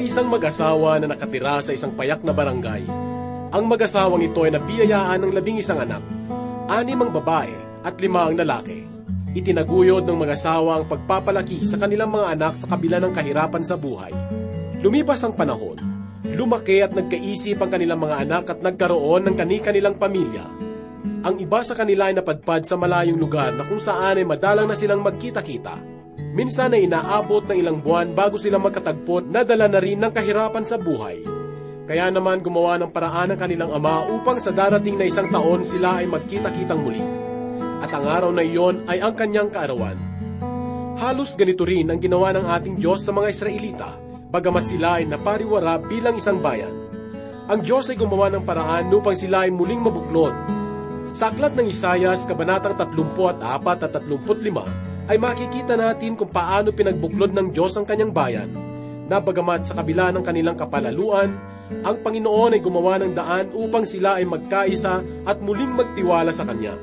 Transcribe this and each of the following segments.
May isang mag-asawa na nakatira sa isang payak na barangay. Ang mag-asawang ito ay nabiyayaan ng labing isang anak, anim ang babae at lima ang lalaki. Itinaguyod ng mag-asawa ang pagpapalaki sa kanilang mga anak sa kabila ng kahirapan sa buhay. Lumipas ang panahon, lumaki at nagkaisip ang kanilang mga anak at nagkaroon ng kani-kanilang pamilya. Ang iba sa kanila ay napadpad sa malayong lugar na kung saan ay madalang na silang magkita-kita. Minsan ay inaabot ng ilang buwan bago sila magkatagpo na dala na rin ng kahirapan sa buhay. Kaya naman gumawa ng paraan ng kanilang ama upang sa darating na isang taon sila ay magkita-kitang muli. At ang araw na iyon ay ang kanyang kaarawan. Halos ganito rin ang ginawa ng ating Diyos sa mga Israelita, bagamat sila ay napariwara bilang isang bayan. Ang Diyos ay gumawa ng paraan upang sila ay muling mabuklod. Sa aklat ng Isayas, kabanatang 34 at 35, ay makikita natin kung paano pinagbuklod ng Diyos ang kanyang bayan, na bagamat sa kabila ng kanilang kapalaluan, ang Panginoon ay gumawa ng daan upang sila ay magkaisa at muling magtiwala sa Kanya.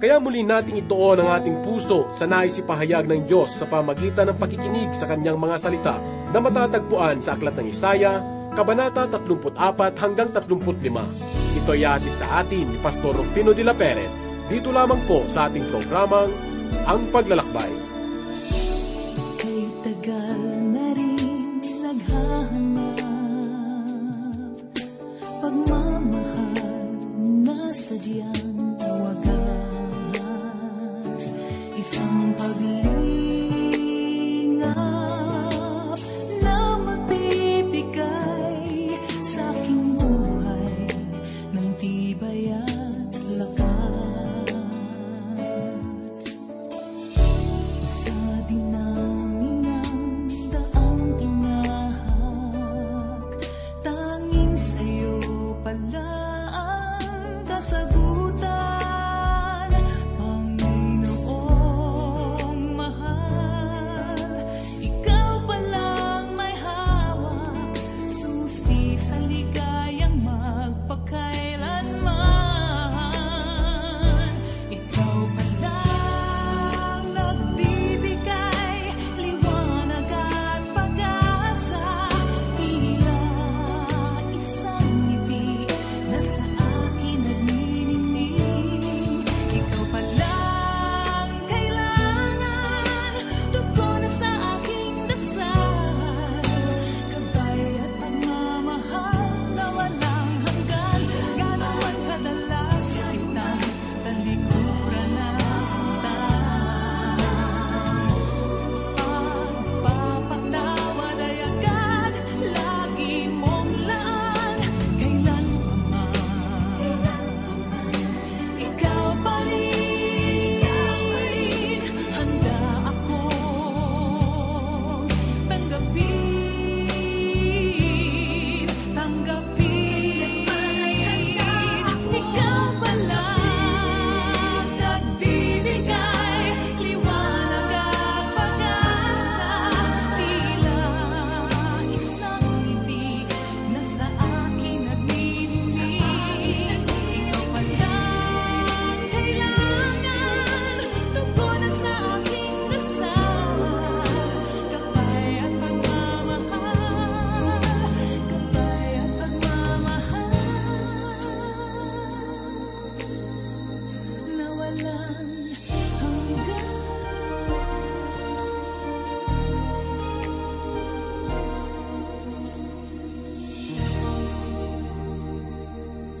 Kaya muli nating ituon ang ating puso sa nais ipahayag ng Diyos sa pamagitan ng pakikinig sa Kanyang mga salita na matatagpuan sa Aklat ng Isaya, Kabanata 34 hanggang 35. Ito ay atid sa atin ni Pastor Rufino de la Peret, dito lamang po sa ating programang Ang Paglalakbay.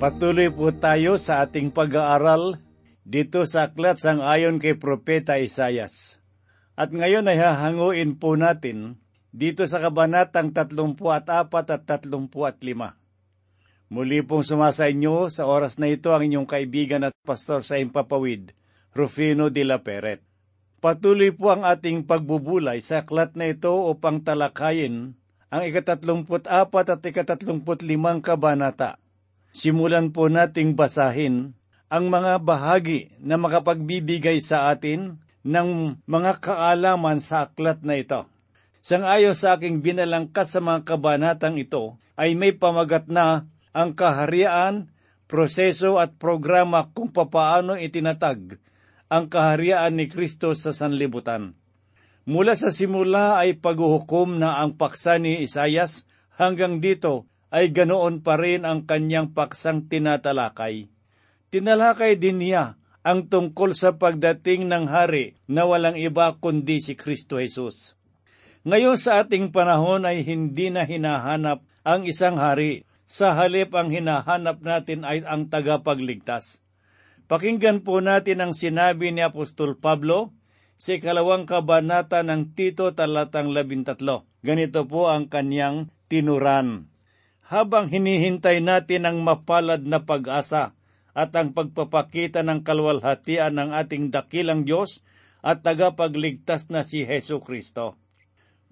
Patuloy po tayo sa ating pag-aaral dito sa aklat sang ayon kay Propeta Isayas. At ngayon ay hahanguin po natin dito sa kabanatang 34 at 35. Muli pong sumasa inyo sa oras na ito ang inyong kaibigan at pastor sa Impapawid, Rufino de la Peret. Patuloy po ang ating pagbubulay sa aklat na ito upang talakayin ang ikatatlumput apat at ikatatlumput limang kabanata. Simulan po nating basahin ang mga bahagi na makapagbibigay sa atin ng mga kaalaman sa aklat na ito. Sangayo sa aking binalangkas sa mga kabanatang ito ay may pamagat na ang kaharian, proseso at programa kung papaano itinatag ang kaharian ni Kristo sa sanlibutan. Mula sa simula ay paghuhukom na ang paksa ni Isayas hanggang dito ay ganoon pa rin ang kanyang paksang tinatalakay. Tinalakay din niya ang tungkol sa pagdating ng hari na walang iba kundi si Kristo Jesus. Ngayon sa ating panahon ay hindi na hinahanap ang isang hari. Sa halip ang hinahanap natin ay ang tagapagligtas. Pakinggan po natin ang sinabi ni Apostol Pablo sa ikalawang kabanata ng Tito talatang labintatlo. Ganito po ang kanyang tinuran. Habang hinihintay natin ang mapalad na pag-asa at ang pagpapakita ng kalwalhatian ng ating dakilang Diyos at tagapagligtas na si Heso Kristo.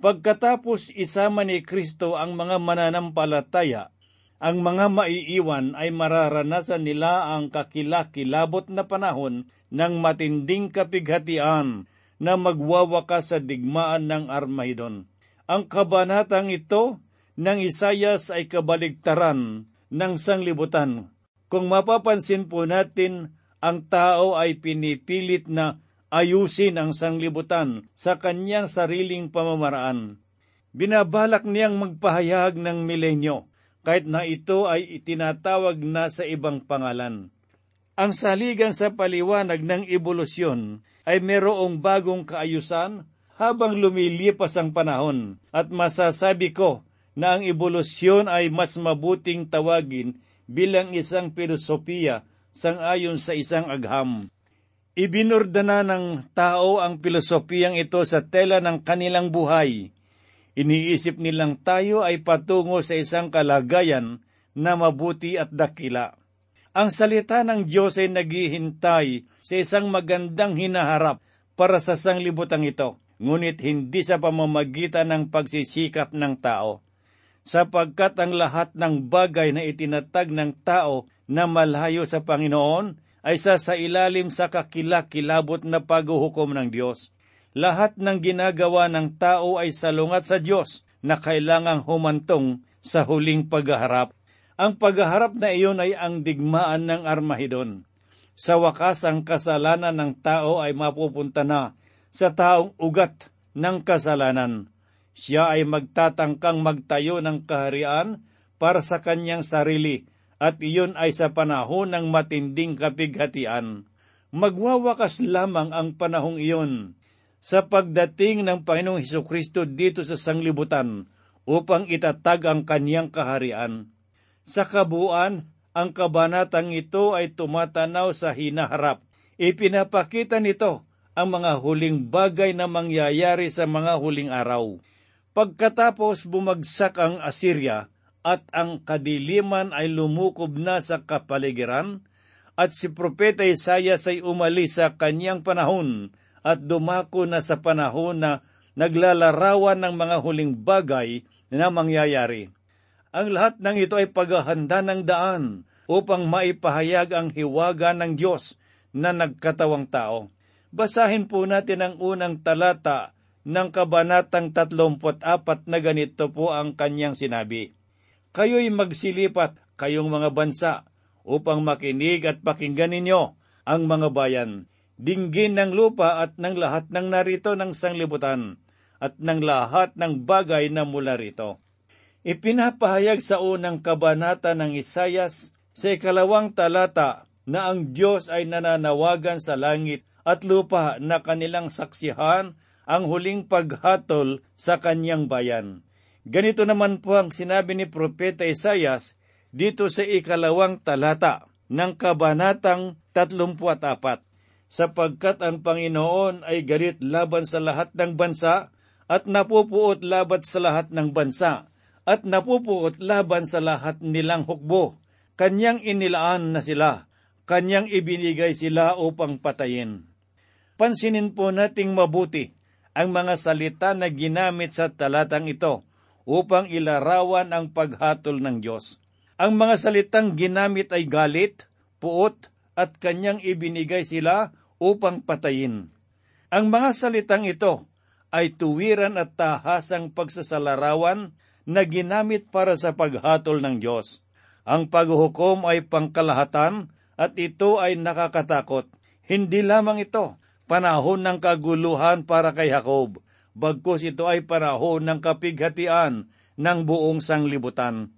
Pagkatapos isama ni Kristo ang mga mananampalataya, ang mga maiiwan ay mararanasan nila ang kakilakilabot na panahon ng matinding kapighatian na magwawakas sa digmaan ng Armageddon. Ang kabanatang ito ng Isayas ay kabaligtaran ng sanglibutan. Kung mapapansin po natin, ang tao ay pinipilit na ayusin ang sanglibutan sa kanyang sariling pamamaraan. Binabalak niyang magpahayag ng milenyo, kahit na ito ay itinatawag na sa ibang pangalan. Ang saligan sa paliwanag ng ebolusyon ay merong bagong kaayusan habang lumilipas ang panahon at masasabi ko na ang ebolusyon ay mas mabuting tawagin bilang isang filosofiya sangayon sa isang agham. Ibinordana ng tao ang pilosopiyang ito sa tela ng kanilang buhay. Iniisip nilang tayo ay patungo sa isang kalagayan na mabuti at dakila. Ang salita ng Diyos ay naghihintay sa isang magandang hinaharap para sa sanglibutang ito, ngunit hindi sa pamamagitan ng pagsisikap ng tao. Sapagkat ang lahat ng bagay na itinatag ng tao na malayo sa Panginoon ay sa sa ilalim sa kakilakilabot na paghuhukom ng Diyos. Lahat ng ginagawa ng tao ay salungat sa Diyos na kailangang humantong sa huling paghaharap. Ang paghaharap na iyon ay ang digmaan ng Armahidon. Sa wakas, ang kasalanan ng tao ay mapupunta na sa taong ugat ng kasalanan. Siya ay magtatangkang magtayo ng kaharian para sa kanyang sarili at iyon ay sa panahon ng matinding kapighatian. Magwawakas lamang ang panahong iyon sa pagdating ng Panginoong Heso Kristo dito sa sanglibutan upang itatag ang kanyang kaharian. Sa kabuuan, ang kabanatang ito ay tumatanaw sa hinaharap. Ipinapakita nito ang mga huling bagay na mangyayari sa mga huling araw. Pagkatapos bumagsak ang Assyria, at ang kadiliman ay lumukob na sa kapaligiran, at si Propeta Isayas ay umalis sa kanyang panahon at dumako na sa panahon na naglalarawan ng mga huling bagay na mangyayari. Ang lahat ng ito ay paghahanda ng daan upang maipahayag ang hiwaga ng Diyos na nagkatawang tao. Basahin po natin ang unang talata ng Kabanatang 34 na ganito po ang kanyang sinabi kayo'y magsilipat kayong mga bansa upang makinig at pakinggan ninyo ang mga bayan, dinggin ng lupa at ng lahat ng narito ng sanglibutan at ng lahat ng bagay na mula rito. Ipinapahayag sa unang kabanata ng Isayas sa ikalawang talata na ang Diyos ay nananawagan sa langit at lupa na kanilang saksihan ang huling paghatol sa kanyang bayan. Ganito naman po ang sinabi ni Propeta Isayas dito sa ikalawang talata ng kabanatang 34 sapagkat ang Panginoon ay galit laban sa lahat ng bansa at napupuot labat sa lahat ng bansa at napupuot laban sa lahat nilang hukbo. Kanyang inilaan na sila, kanyang ibinigay sila upang patayin. Pansinin po nating mabuti ang mga salita na ginamit sa talatang ito upang ilarawan ang paghatol ng Diyos. Ang mga salitang ginamit ay galit, puot, at kanyang ibinigay sila upang patayin. Ang mga salitang ito ay tuwiran at tahasang pagsasalarawan na ginamit para sa paghatol ng Diyos. Ang paghuhukom ay pangkalahatan at ito ay nakakatakot. Hindi lamang ito, panahon ng kaguluhan para kay Jacob, bagkus ito ay panahon ng kapighatian ng buong sanglibutan.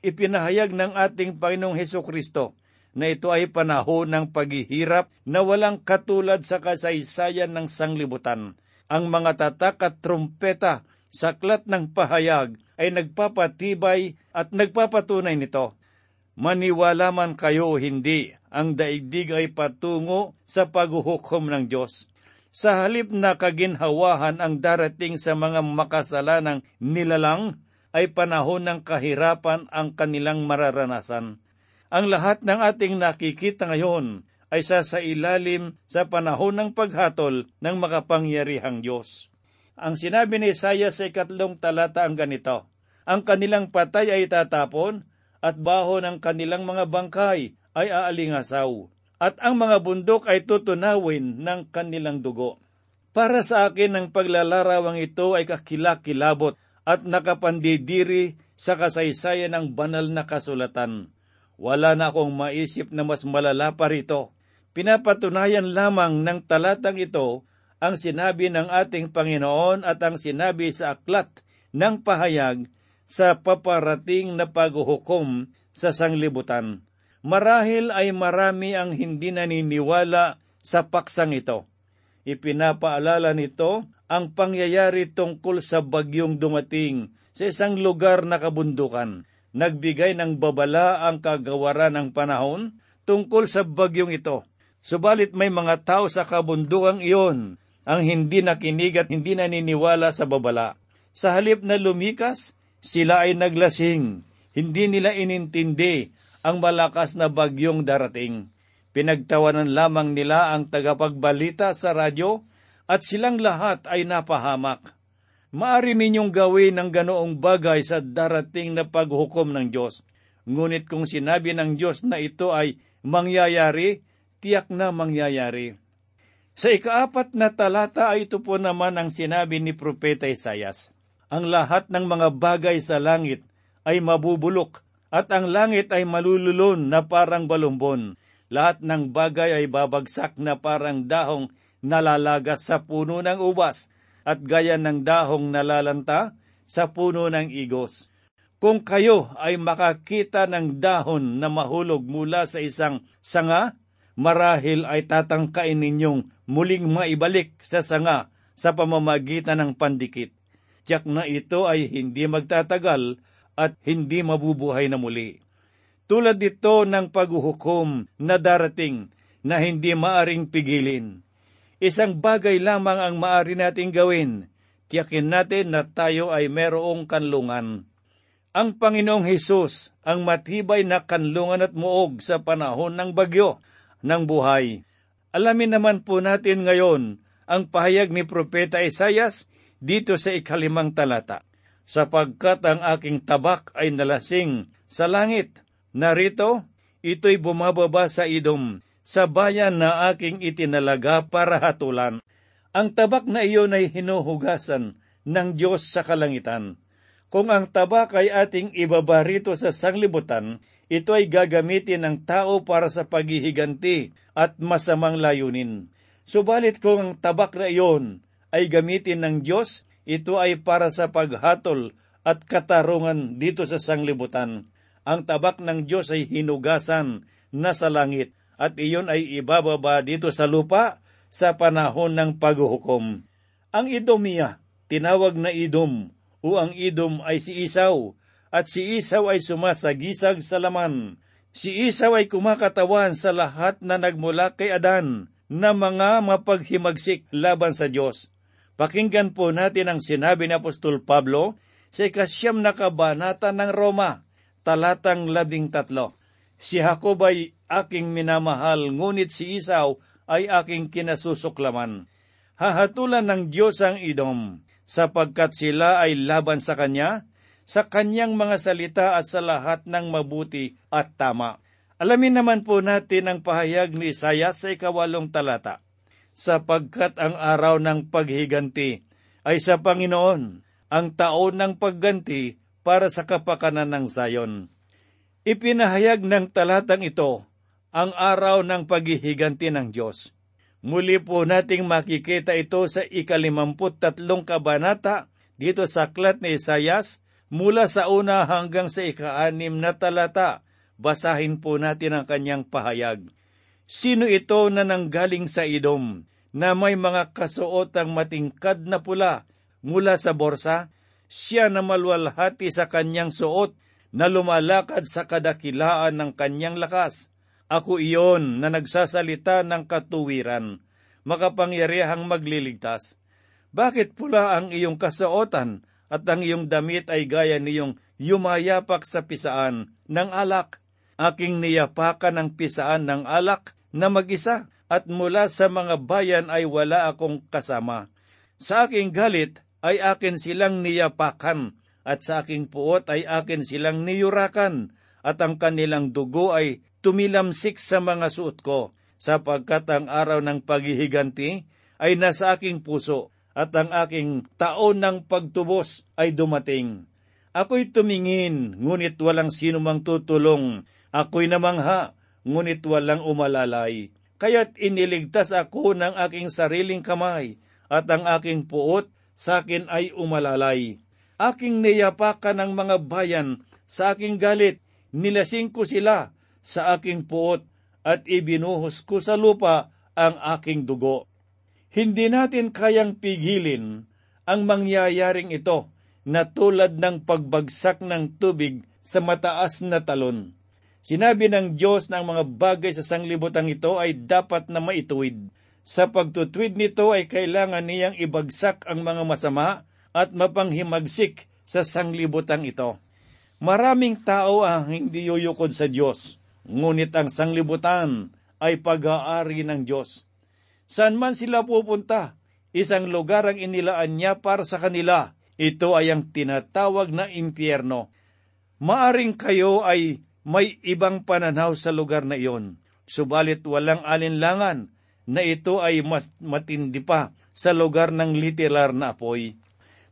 Ipinahayag ng ating Panginoong Heso Kristo na ito ay panahon ng paghihirap na walang katulad sa kasaysayan ng sanglibutan. Ang mga tatak at trumpeta saklat ng pahayag ay nagpapatibay at nagpapatunay nito. Maniwala man kayo hindi, ang daigdig ay patungo sa paghuhukom ng Diyos. Sa halip na kaginhawahan ang darating sa mga makasalanang nilalang, ay panahon ng kahirapan ang kanilang mararanasan. Ang lahat ng ating nakikita ngayon ay sa sa ilalim sa panahon ng paghatol ng makapangyarihang Diyos. Ang sinabi ni Isaiah sa ikatlong talata ang ganito, Ang kanilang patay ay tatapon, at baho ng kanilang mga bangkay ay aalingasaw, at ang mga bundok ay tutunawin ng kanilang dugo. Para sa akin ang paglalarawang ito ay kakilakilabot at nakapandidiri sa kasaysayan ng banal na kasulatan wala na akong maisip na mas malala pa rito. Pinapatunayan lamang ng talatang ito ang sinabi ng ating Panginoon at ang sinabi sa aklat ng pahayag sa paparating na paghuhukom sa sanglibutan. Marahil ay marami ang hindi naniniwala sa paksang ito. Ipinapaalala nito ang pangyayari tungkol sa bagyong dumating sa isang lugar na kabundukan nagbigay ng babala ang kagawaran ng panahon tungkol sa bagyong ito. Subalit may mga tao sa kabundukang iyon ang hindi nakinig at hindi naniniwala sa babala. Sa halip na lumikas, sila ay naglasing. Hindi nila inintindi ang malakas na bagyong darating. Pinagtawanan lamang nila ang tagapagbalita sa radyo at silang lahat ay napahamak Maari ninyong gawin ang ganoong bagay sa darating na paghukom ng Diyos. Ngunit kung sinabi ng Diyos na ito ay mangyayari, tiyak na mangyayari. Sa ikaapat na talata ay ito po naman ang sinabi ni Propeta Isayas. Ang lahat ng mga bagay sa langit ay mabubulok at ang langit ay malululon na parang balumbon. Lahat ng bagay ay babagsak na parang dahong nalalagas sa puno ng ubas at gaya ng dahong nalalanta sa puno ng igos. Kung kayo ay makakita ng dahon na mahulog mula sa isang sanga, marahil ay tatangkain ninyong muling maibalik sa sanga sa pamamagitan ng pandikit. Tiyak na ito ay hindi magtatagal at hindi mabubuhay na muli. Tulad dito ng paghuhukom na darating na hindi maaring pigilin. Isang bagay lamang ang maari nating gawin. Tiyakin natin na tayo ay merong kanlungan. Ang Panginoong Hesus ang matibay na kanlungan at muog sa panahon ng bagyo ng buhay. Alamin naman po natin ngayon ang pahayag ni Propeta Isayas dito sa ikalimang talata. Sapagkat ang aking tabak ay nalasing sa langit, narito, ito'y bumababa sa idom, sa bayan na aking itinalaga para hatulan. Ang tabak na iyon ay hinuhugasan ng Diyos sa kalangitan. Kung ang tabak ay ating ibaba rito sa sanglibutan, ito ay gagamitin ng tao para sa paghihiganti at masamang layunin. Subalit kung ang tabak na iyon ay gamitin ng Diyos, ito ay para sa paghatol at katarungan dito sa sanglibutan. Ang tabak ng Diyos ay hinugasan na sa langit at iyon ay ibababa dito sa lupa sa panahon ng paghuhukom. Ang Idomia, tinawag na Idom, o ang Idom ay si Isaw, at si Isaw ay sumasagisag sa laman. Si Isaw ay kumakatawan sa lahat na nagmula kay Adan na mga mapaghimagsik laban sa Diyos. Pakinggan po natin ang sinabi ni Apostol Pablo sa ikasyam na kabanata ng Roma, talatang labing tatlo. Si Jacob ay aking minamahal, ngunit si Isaw ay aking kinasusuklaman. Hahatulan ng Diyos ang idom, sapagkat sila ay laban sa Kanya, sa Kanyang mga salita at sa lahat ng mabuti at tama. Alamin naman po natin ang pahayag ni Isaiah sa ikawalong talata. Sapagkat ang araw ng paghiganti ay sa Panginoon, ang taon ng pagganti para sa kapakanan ng Zion Ipinahayag ng talatang ito ang araw ng paghihiganti ng Diyos. Muli po nating makikita ito sa ikalimamput tatlong kabanata dito sa aklat ni Isayas Mula sa una hanggang sa ikaanim na talata, basahin po natin ang kanyang pahayag. Sino ito na nanggaling sa idom, na may mga kasuotang matingkad na pula mula sa borsa? Siya na malwalhati sa kanyang suot, na lumalakad sa kadakilaan ng kanyang lakas. Ako iyon na nagsasalita ng katuwiran, makapangyarihang magliligtas. Bakit pula ang iyong kasuotan at ang iyong damit ay gaya niyong yumayapak sa pisaan ng alak. Aking niyapakan ang pisaan ng alak na mag-isa at mula sa mga bayan ay wala akong kasama. Sa aking galit ay akin silang niyapakan at sa aking puot ay akin silang niyurakan at ang kanilang dugo ay tumilamsik sa mga suot ko sapagkat ang araw ng paghihiganti ay nasa aking puso at ang aking taon ng pagtubos ay dumating. Ako'y tumingin, ngunit walang sino mang tutulong. Ako'y namangha, ngunit walang umalalay. Kaya't iniligtas ako ng aking sariling kamay, at ang aking puot sa akin ay umalalay. Aking niyapakan ng mga bayan sa aking galit, nilasing ko sila sa aking puot, at ibinuhos ko sa lupa ang aking dugo. Hindi natin kayang pigilin ang mangyayaring ito na tulad ng pagbagsak ng tubig sa mataas na talon. Sinabi ng Diyos na ang mga bagay sa sanglibutan ito ay dapat na maituwid. Sa pagtutuwid nito ay kailangan niyang ibagsak ang mga masama at mapanghimagsik sa sanglibutan ito. Maraming tao ang hindi yuyukod sa Diyos, ngunit ang sanglibutan ay pag-aari ng Diyos. Saan man sila pupunta, isang lugar ang inilaan niya para sa kanila. Ito ay ang tinatawag na impyerno. Maaring kayo ay may ibang pananaw sa lugar na iyon, subalit walang alinlangan na ito ay mas matindi pa sa lugar ng literal na apoy.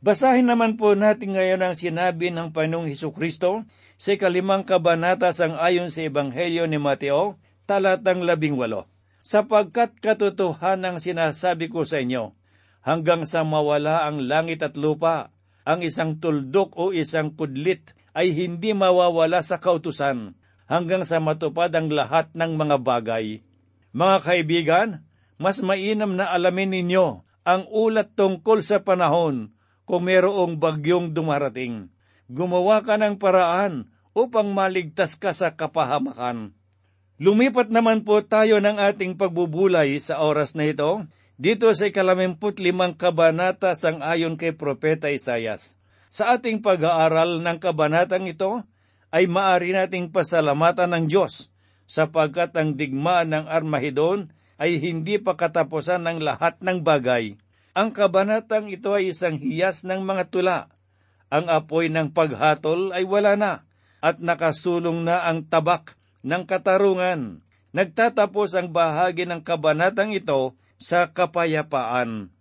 Basahin naman po natin ngayon ang sinabi ng Panginoong Heso Kristo sa kalimang kabanata sang ayon sa Ebanghelyo ni Mateo, talatang labing walo sapagkat katotohanang sinasabi ko sa inyo, hanggang sa mawala ang langit at lupa, ang isang tuldok o isang kudlit ay hindi mawawala sa kautusan, hanggang sa matupad ang lahat ng mga bagay. Mga kaibigan, mas mainam na alamin ninyo ang ulat tungkol sa panahon kung mayroong bagyong dumarating. Gumawa ka ng paraan upang maligtas ka sa kapahamakan. Lumipat naman po tayo ng ating pagbubulay sa oras na ito, dito sa ikalamimput limang kabanata sang ayon kay Propeta Isayas. Sa ating pag-aaral ng kabanatang ito, ay maari nating pasalamatan ng Diyos sapagkat ang digmaan ng Armahedon ay hindi pa katapusan ng lahat ng bagay. Ang kabanatang ito ay isang hiyas ng mga tula. Ang apoy ng paghatol ay wala na at nakasulong na ang tabak ng katarungan. Nagtatapos ang bahagi ng kabanatang ito sa kapayapaan.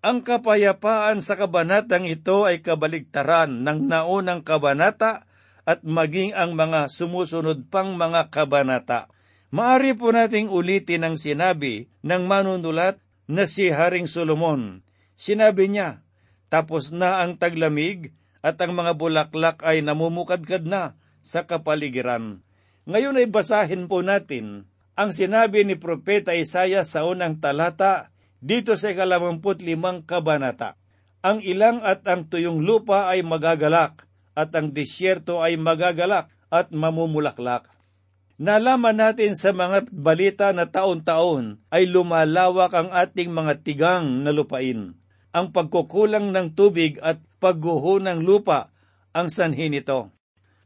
Ang kapayapaan sa kabanatang ito ay kabaligtaran ng naunang kabanata at maging ang mga sumusunod pang mga kabanata. Maari po nating ulitin ang sinabi ng manunulat na si Haring Solomon. Sinabi niya, tapos na ang taglamig at ang mga bulaklak ay namumukadkad na sa kapaligiran. Ngayon ay basahin po natin ang sinabi ni Propeta Isaya sa unang talata dito sa ikalawamput limang kabanata. Ang ilang at ang tuyong lupa ay magagalak at ang disyerto ay magagalak at mamumulaklak. Nalaman natin sa mga balita na taon-taon ay lumalawak ang ating mga tigang na lupain. Ang pagkukulang ng tubig at pagguho ng lupa ang sanhi nito.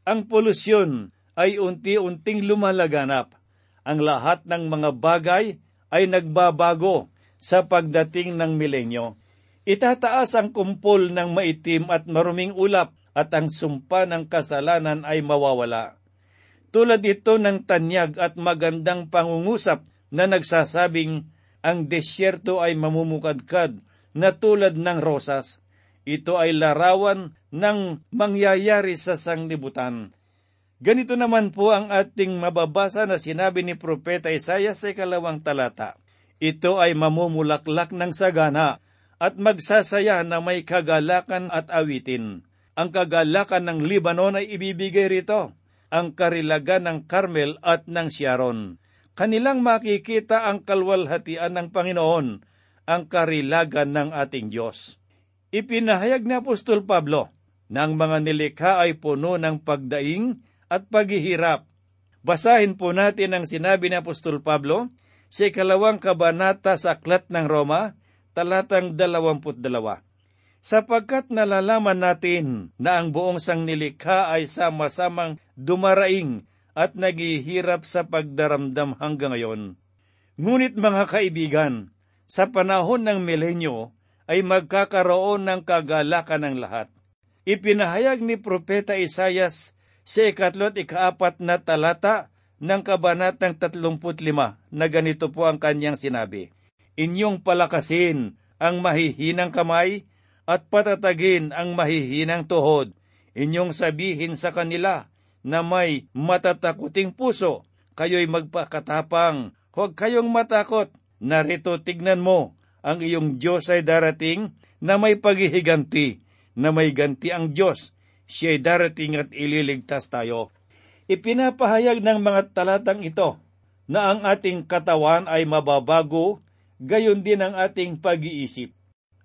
Ang polusyon ay unti-unting lumalaganap. Ang lahat ng mga bagay ay nagbabago sa pagdating ng milenyo. Itataas ang kumpol ng maitim at maruming ulap at ang sumpa ng kasalanan ay mawawala. Tulad ito ng tanyag at magandang pangungusap na nagsasabing ang desyerto ay mamumukadkad na tulad ng rosas. Ito ay larawan ng mangyayari sa sanglibutan. Ganito naman po ang ating mababasa na sinabi ni Propeta Isaiah sa ikalawang talata. Ito ay mamumulaklak ng sagana at magsasaya na may kagalakan at awitin. Ang kagalakan ng Libanon ay ibibigay rito, ang karilagan ng Carmel at ng Sharon. Kanilang makikita ang kalwalhatian ng Panginoon, ang karilagan ng ating Diyos. Ipinahayag ni Apostol Pablo na ang mga nilikha ay puno ng pagdaing at paghihirap. Basahin po natin ang sinabi ni Apostol Pablo sa ikalawang kabanata sa Aklat ng Roma, talatang dalawamput dalawa. Sapagkat nalalaman natin na ang buong sangnilikha ay sama-samang dumaraing at naghihirap sa pagdaramdam hanggang ngayon. Ngunit mga kaibigan, sa panahon ng milenyo ay magkakaroon ng kagalakan ng lahat. Ipinahayag ni Propeta Isayas sa ikatlot ikaapat na talata ng kabanatang 35 na ganito po ang kanyang sinabi. Inyong palakasin ang mahihinang kamay at patatagin ang mahihinang tuhod. Inyong sabihin sa kanila na may matatakuting puso, kayo'y magpakatapang, huwag kayong matakot. Narito tignan mo, ang iyong Diyos ay darating na may paghihiganti na may ganti ang Diyos. Siya'y darating at ililigtas tayo. Ipinapahayag ng mga talatang ito na ang ating katawan ay mababago, gayon din ang ating pag-iisip.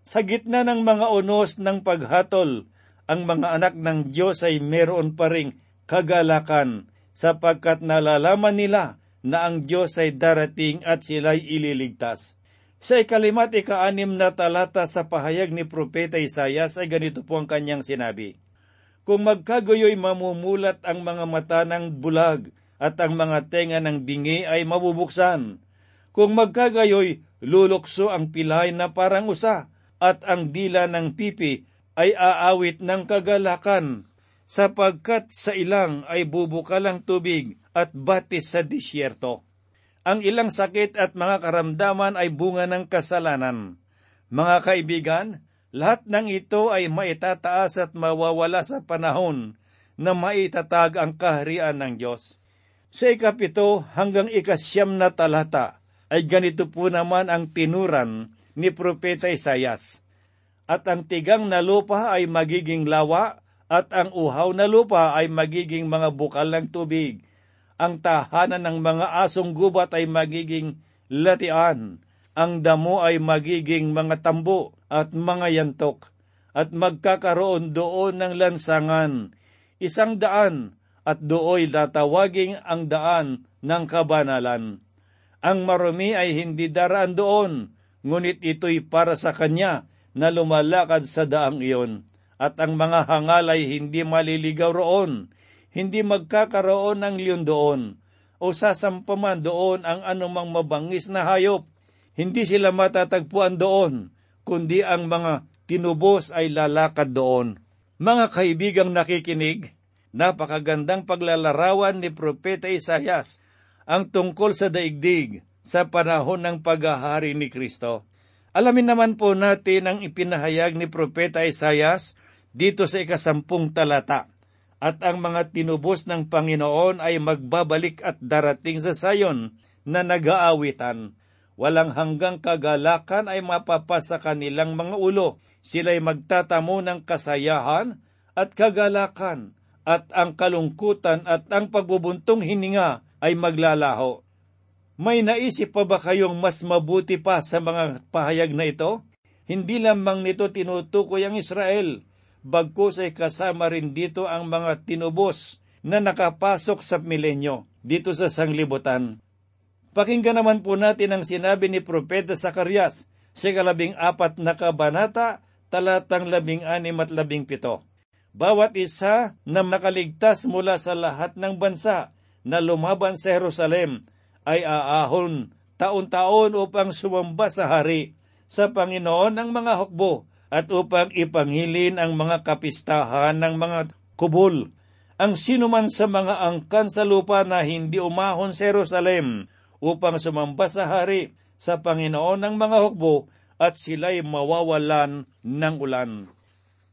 Sa gitna ng mga unos ng paghatol, ang mga anak ng Diyos ay meron pa ring kagalakan sapagkat nalalaman nila na ang Diyos ay darating at sila'y ililigtas. Sa ikalimat ikaanim na talata sa pahayag ni Propeta Isayas ay ganito po ang kanyang sinabi. Kung magkagoyo'y mamumulat ang mga mata ng bulag at ang mga tenga ng bingi ay mabubuksan. Kung magkagayoy, lulukso ang pilay na parang usa at ang dila ng pipi ay aawit ng kagalakan sapagkat sa ilang ay bubukalang tubig at batis sa disyerto. Ang ilang sakit at mga karamdaman ay bunga ng kasalanan. Mga kaibigan, lahat ng ito ay maitataas at mawawala sa panahon na maitatag ang kaharian ng Diyos. Sa ikapito hanggang ikasyam na talata ay ganito po naman ang tinuran ni Propeta Isayas. At ang tigang na lupa ay magiging lawa at ang uhaw na lupa ay magiging mga bukal ng tubig ang tahanan ng mga asong gubat ay magiging latian, ang damo ay magiging mga tambo at mga yantok, at magkakaroon doon ng lansangan, isang daan, at dooy tatawaging ang daan ng kabanalan. Ang marumi ay hindi daraan doon, ngunit ito'y para sa kanya na lumalakad sa daang iyon, at ang mga hangal ay hindi maliligaw roon, hindi magkakaroon ng leon doon, o sasampaman doon ang anumang mabangis na hayop. Hindi sila matatagpuan doon, kundi ang mga tinubos ay lalakad doon. Mga kaibigang nakikinig, napakagandang paglalarawan ni Propeta Isayas ang tungkol sa daigdig sa panahon ng paghahari ni Kristo. Alamin naman po natin ang ipinahayag ni Propeta Isayas dito sa ikasampung talata at ang mga tinubos ng Panginoon ay magbabalik at darating sa sayon na nag-aawitan. Walang hanggang kagalakan ay mapapasa kanilang mga ulo. Sila'y magtatamo ng kasayahan at kagalakan, at ang kalungkutan at ang pagbubuntong hininga ay maglalaho. May naisip pa ba kayong mas mabuti pa sa mga pahayag na ito? Hindi lamang nito tinutukoy ang Israel, bagkus ay kasama rin dito ang mga tinubos na nakapasok sa milenyo dito sa sanglibutan. Pakinggan naman po natin ang sinabi ni Propeta Sakarias sa kalabing apat na kabanata, talatang labing anim at labing pito. Bawat isa na nakaligtas mula sa lahat ng bansa na lumaban sa Jerusalem ay aahon taon-taon upang sumamba sa hari sa Panginoon ng mga hukbo at upang ipangilin ang mga kapistahan ng mga kubol. Ang sinuman sa mga angkan sa lupa na hindi umahon sa Jerusalem upang sumamba sa hari sa Panginoon ng mga hukbo at sila'y mawawalan ng ulan.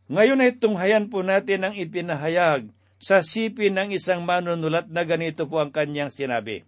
Ngayon ay tunghayan po natin ang ipinahayag sa sipin ng isang manunulat na ganito po ang kanyang sinabi.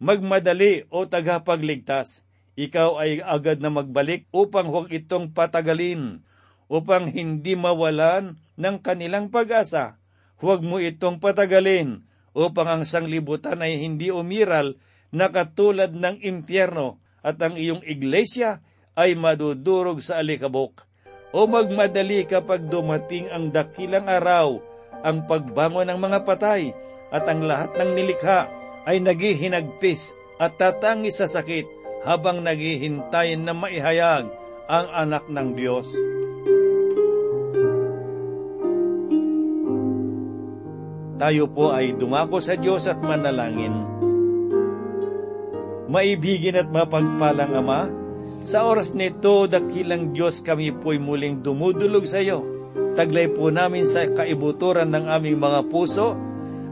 Magmadali o tagapagligtas, ikaw ay agad na magbalik upang huwag itong patagalin. upang hindi mawalan ng kanilang pag-asa. Huwag mo itong patagalin upang ang sanglibutan ay hindi umiral na katulad ng impyerno at ang iyong iglesia ay madudurog sa alikabok. O magmadali kapag dumating ang dakilang araw, ang pagbangon ng mga patay at ang lahat ng nilikha ay naghihinagpis at tatangi sa sakit habang naghihintay na maihayag ang anak ng Diyos. Tayo po ay dumako sa Diyos at manalangin. Maibigin at mapagpalang Ama, sa oras nito, dakilang Diyos kami po'y muling dumudulog sa iyo. Taglay po namin sa kaibuturan ng aming mga puso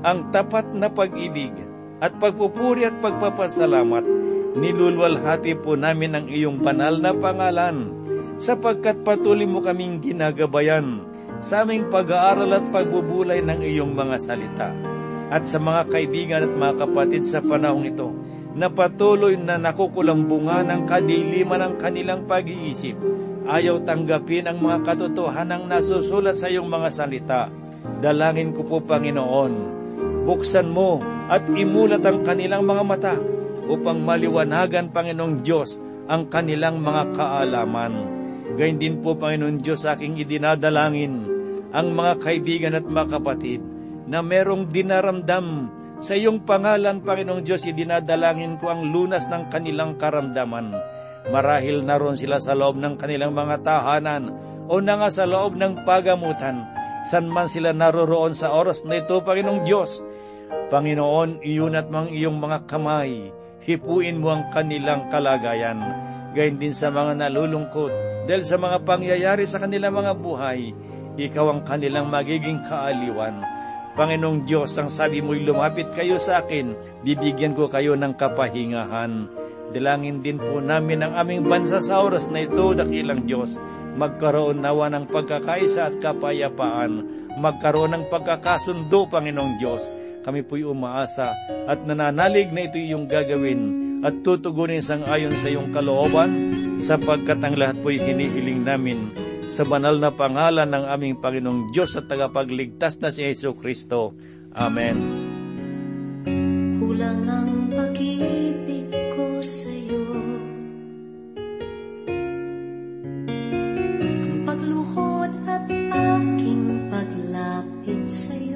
ang tapat na pag-ibig at pagpupuri at pagpapasalamat. Nilulwalhati po namin ang iyong banal na pangalan sapagkat patuloy mo kaming ginagabayan sa aming pag-aaral at pagbubulay ng iyong mga salita. At sa mga kaibigan at mga kapatid sa panahong ito, na patuloy na nakukulang bunga ng kadiliman ng kanilang pag-iisip, ayaw tanggapin ang mga katotohanang nasusulat sa iyong mga salita. Dalangin ko po, Panginoon, buksan mo at imulat ang kanilang mga mata upang maliwanagan, Panginoong Diyos, ang kanilang mga kaalaman Gayun din po, Panginoon Diyos, aking idinadalangin ang mga kaibigan at mga kapatid na merong dinaramdam sa iyong pangalan, Panginoong Diyos, idinadalangin ko ang lunas ng kanilang karamdaman. Marahil naroon sila sa loob ng kanilang mga tahanan o na nga sa loob ng pagamutan. San man sila naroroon sa oras na ito, Panginoong Diyos. Panginoon, iyon at mang iyong mga kamay, hipuin mo ang kanilang kalagayan. Gayun din sa mga nalulungkot, dahil sa mga pangyayari sa kanilang mga buhay, ikaw ang kanilang magiging kaaliwan. Panginoong Diyos, ang sabi mo'y lumapit kayo sa akin, bibigyan ko kayo ng kapahingahan. Dilangin din po namin ang aming bansa sa oras na ito, dakilang Diyos. Magkaroon nawa ng pagkakaisa at kapayapaan. Magkaroon ng pagkakasundo, Panginoong Diyos. Kami po'y umaasa at nananalig na ito yung gagawin at tutugunin sang ayon sa iyong kalooban sapagkat ang lahat po'y hinihiling namin sa banal na pangalan ng aming Panginoong Diyos at tagapagligtas na si Yesu Kristo. Amen. Kulang ang pag-ibig ko sa iyo Ang pagluhod at aking paglapit sa iyo